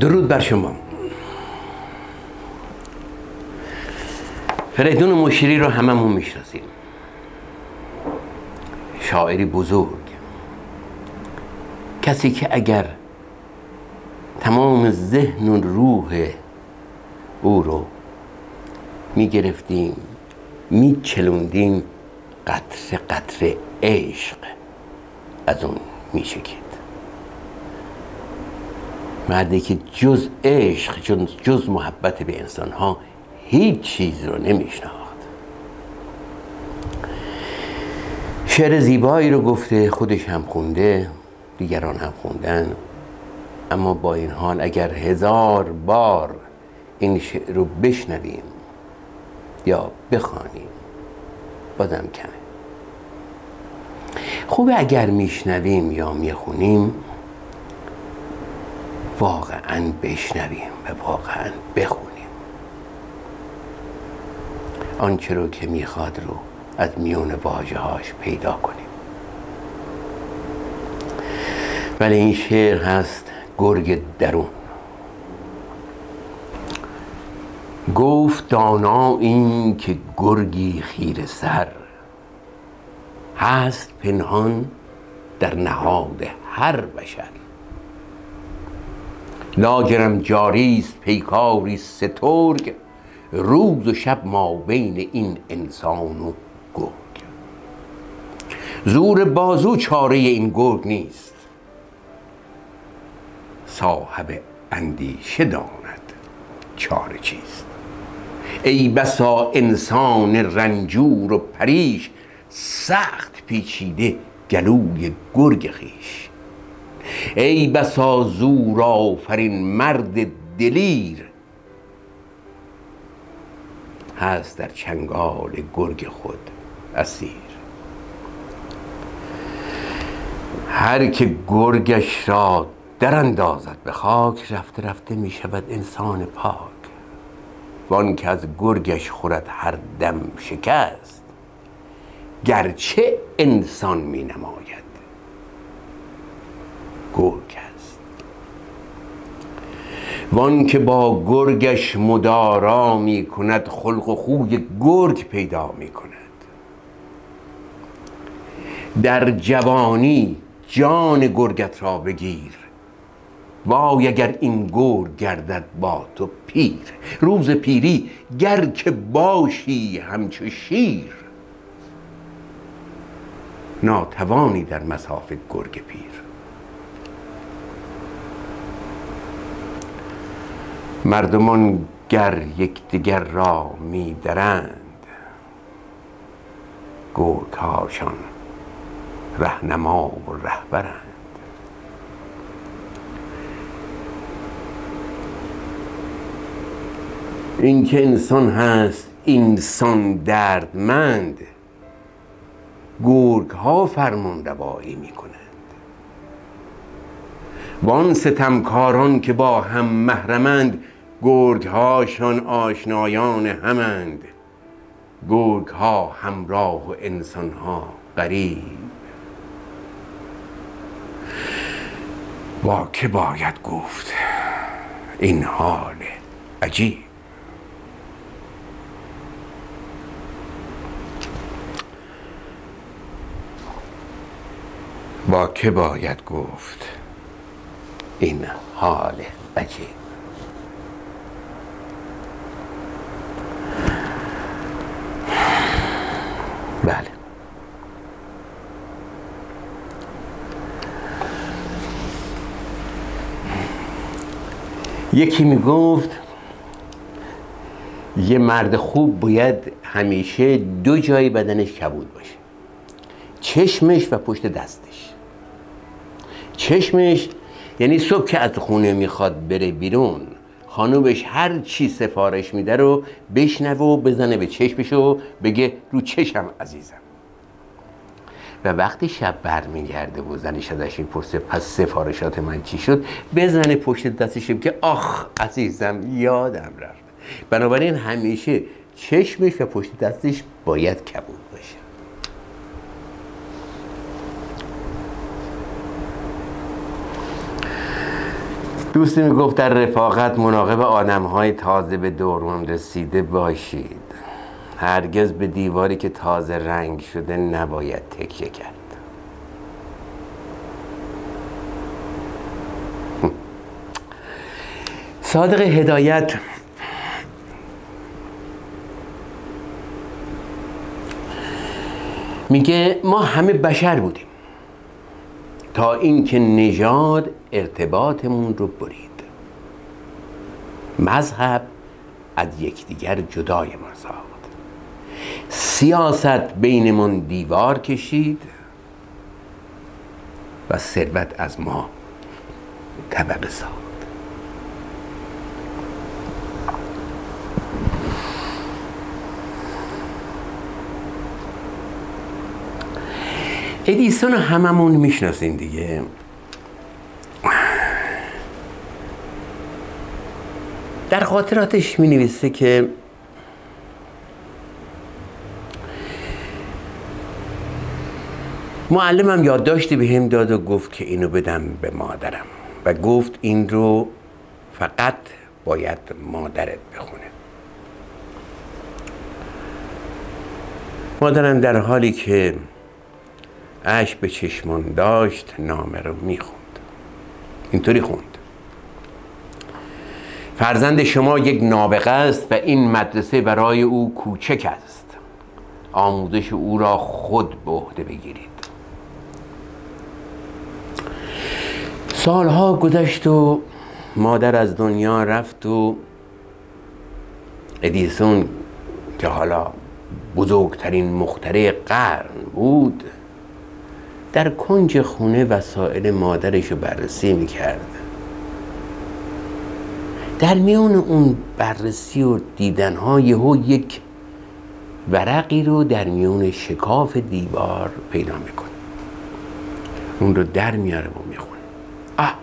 درود بر شما. فریدون مشیری رو هممون می‌شناسیم. شاعری بزرگ. کسی که اگر تمام ذهن و روح او رو می‌گرفتیم میچلوندیم قطر قطر عشق از اون میشکید. مردی که جز عشق جز, جز محبت به انسان ها هیچ چیز رو نمیشناخت شعر زیبایی رو گفته خودش هم خونده دیگران هم خوندن. اما با این حال اگر هزار بار این شعر رو بشنویم یا بخوانیم بازم کمه. خوبه اگر میشنویم یا می‌خونیم واقعا بشنویم و واقعا بخونیم. آنچه رو که می‌خواد رو از میون واجه هاش پیدا کنیم. ولی این شعر هست گرگ درون. گفت دانا این که گرگی خیر سر. هست پنهان در نهاد هر بشر. لاجرم جاری است پیکاری سترگ. روز و شب ما بین این انسان و گرگ. زور بازو چاره این گرگ نیست. صاحب اندیشه داند چاره چیست. ای بسا انسان رنجور و پریش سخت پیچیده گلوی گرگ خیش ای بسا زور آفرین مرد دلیر هست در چنگال گرگ خود اسیر. هر که گرگش را در اندازد به خاک رفته رفته می شود انسان پاک. وان که از گرگش خورد هر دم شکست گرچه انسان می نماید گرگ است. وان که با گرگش مدارا می کند خلق و خوی گرگ پیدا می کند در جوانی جان گرگت را بگیر. وای اگر این گرگ گردد با تو پیر. روز پیری گر که باشی همچو شیر. ناتوانی در مساف گرگ پیر. مردمان گر یکدیگر را می درند گرگ هاشان رهنما و رهبرند. این که انسان هست انسان دردمند گرگ ها فرمان روایی می کنند وان ستمکاران که با هم محرمند گرگ هاشان آشنایان همند. گرگ ها همراه و انسان ها قریب با که باید گفت؟ این حال عجیب. با که باید گفت؟ این حال عجیب بله یکی می‌گفت یه مرد خوب باید همیشه دو جای بدنش کبود باشه. چشمش و پشت دستش. چشمش یعنی صبح که از خونه می‌خواد بره بیرون خانومش هر چی سفارش میده رو بشنوه و بزنه به چشمش و بگه رو چشم عزیزم. و وقتی شب برمیگرده و زنش ازش می‌پرسه پس سفارشات من چی شد؟ بزنه پشت دستش که آخ عزیزم یادم رفت. بنابراین همیشه چشمش و پشت دستش باید کبود باشه. دوستی می‌گفت در رفاقت مراقب آدم های تازه به دوران رسیده باشید. هرگز به دیواری که تازه رنگ شده نباید تکیه کرد. صادق هدایت. میگه ما همه بشر بودیم. تا اینکه نژاد ارتباطمون رو برید. مذهب از یکدیگر جدای ما ساخت. سیاست بینمون دیوار کشید و ثروت از ما طبقه ساخت. ادیسون هممون می‌شناسیم دیگه. در خاطراتش می نویسه که معلمم یادداشتی به هم داد و گفت که اینو بدم به مادرم. و گفت این رو فقط باید مادرت بخونه. مادرم در حالی که اش به چشمان داشت نامه رو می‌خوند. اینطوری خوند. فرزند شما یک نابغه است و این مدرسه برای او کوچک است. آموزش او را خود به عهده بگیرید. سالها گذشت و مادر از دنیا رفت و ادیسون که حالا بزرگترین مختره قرن بود در کنج خونه وسایل مادرش رو بررسی می‌کرد. در میان اون بررسی و دیدنها یهو یک ورقی رو در میون شکاف دیوار پیدا می‌کنه. اون رو در میاره و می‌خونه. آه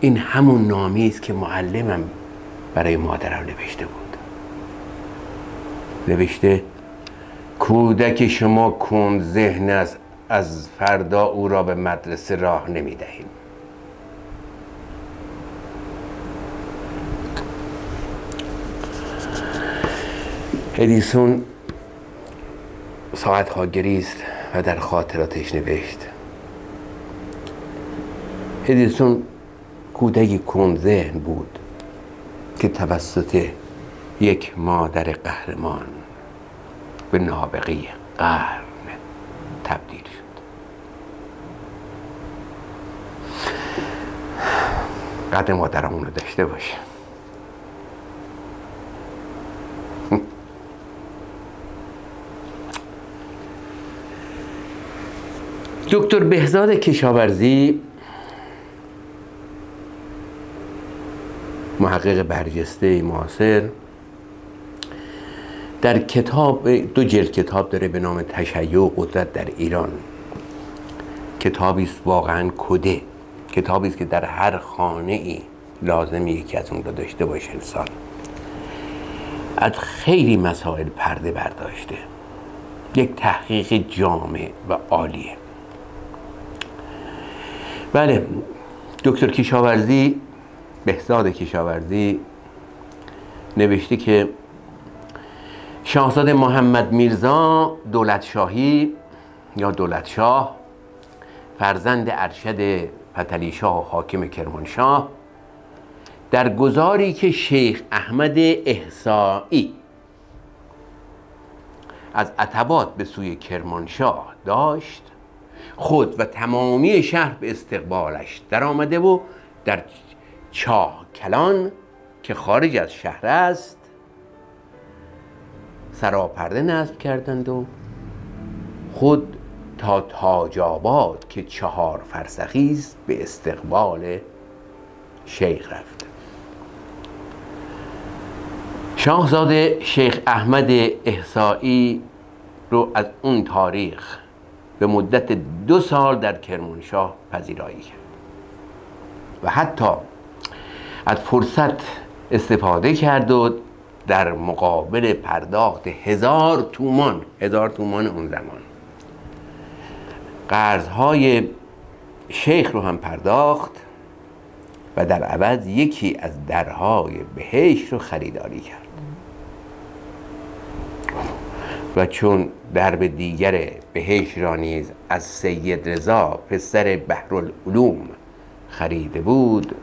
این همون نامی است که معلمم برای مادرم نوشته بود. نوشته کودک شما کن ذهن است از فردا او را به مدرسه راه نمی دهیم ادیسون ساعت ها گریست و در خاطراتش نوشت. ادیسون کودکی ذهن بود که توسط یک مادر قهرمان به نابغه قرن تبدیل قدر مادرمون رو داشته باشه. دکتر بهزاد کشاورزی محقق برجسته معاصر در کتاب دو جلد کتاب داره به نام تشیع و قدرت در ایران. کتابی است واقعا کده. کتابی است که در هر خانه ای لازم یکی از اون رو داشته باشه انسان. از خیلی مسائل پرده برداشته. یک تحقیق جامع و عالیه. بله دکتر کیشاورزی بهزاد کیشاورزی نوشته که شاهزاده محمد میرزا دولت شاهی یا دولت شاه فرزند ارشد فتلی شاه و حاکم کرمانشاه در گذاری که شیخ احمد احسایی از عتبات به سوی کرمانشاه داشت خود و تمامی شهر به استقبالش در آمده و در چاه کلان که خارج از شهر است سراپرده نصب کردند و خود تا تاج آباد که چهار فرسخی است به استقبال شیخ رفت. شاهزاده شیخ احمد احسایی رو از اون تاریخ به مدت دو سال در کرمانشاه پذیرایی کرد و حتی از فرصت استفاده کرد و در مقابل پرداخت هزار تومان هزار تومان اون زمان. قرضهای شیخ رو هم پرداخت و در عوض یکی از درهای بهش رو خریداری کرد. و چون درب دیگر بهش را نیز از سید رضا پسر بحرالعلوم خریده بود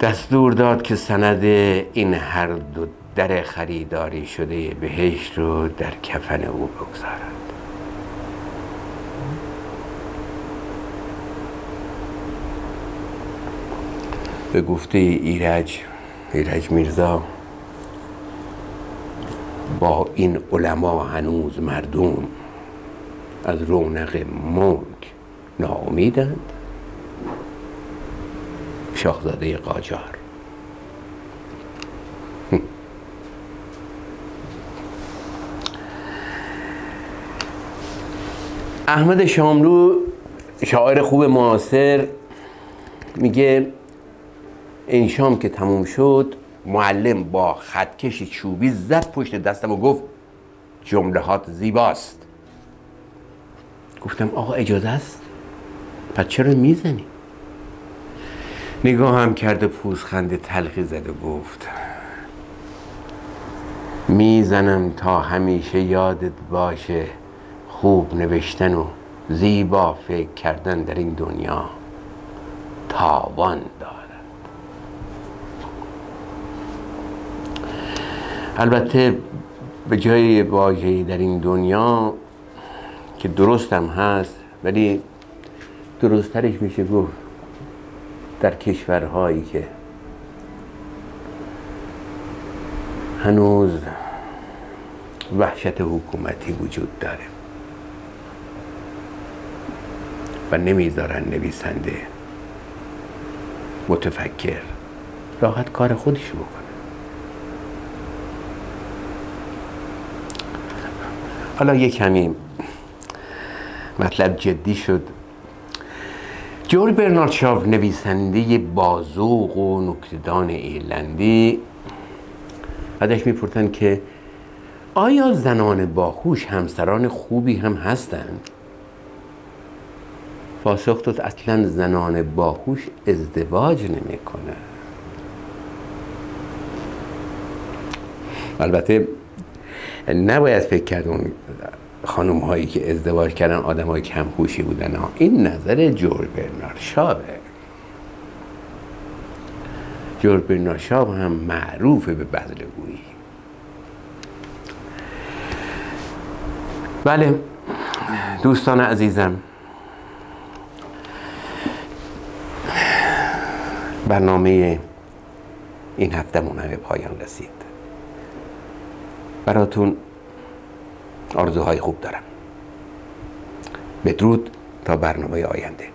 دستور داد که سند این هر دو در خریداری شده بهشت رو در کفن او بگذارد. به گفته ایرج ایرج میرزا با این علما هنوز مردم از رونق ملک ناامیدند. شاهزاده قاجار. احمد شاملو شاعر خوب معاصر میگه این شام که تموم شد معلم با خطکش چوبی زد پشت دستم و گفت جملهات زیباست. گفتم آقا اجازه است؟ پس چرا می‌زنی؟ نگاه هم کرده پوزخند تلخی زد و گفت می‌زنم تا همیشه یادت باشه خوب نوشتن و زیبا فکر کردن در این دنیا تاوان دارد. البته به جای واژه‌ای در این دنیا که درست هم هست ولی درستترش میشه گفت در کشورهایی که هنوز وحشت حکومتی وجود داره و نمی‌ذارن نویسنده متفکر راحت کار خودش بکنه. حالا یه کمی مطلب جدی شد. جوری برنارد شاو نویسنده بازوق و نکتدان ایرلندی بعدش می‌پرسن که آیا زنان باهوش همسران خوبی هم هستند؟ پاسخ داد اصلا زنان باهوش ازدواج نمی‌کنه البته نباید فکر کرد اون خانم هایی که ازدواج کردن آدم های کم هوشی بودن ها. این نظر جور برنار شابه جور برنار شاب هم معروفه به بزلگویی بله دوستان عزیزم. برنامه این هفته همه پایان رسید. براتون آرزوهای خوب دارم. بدرود تا برنامه آینده.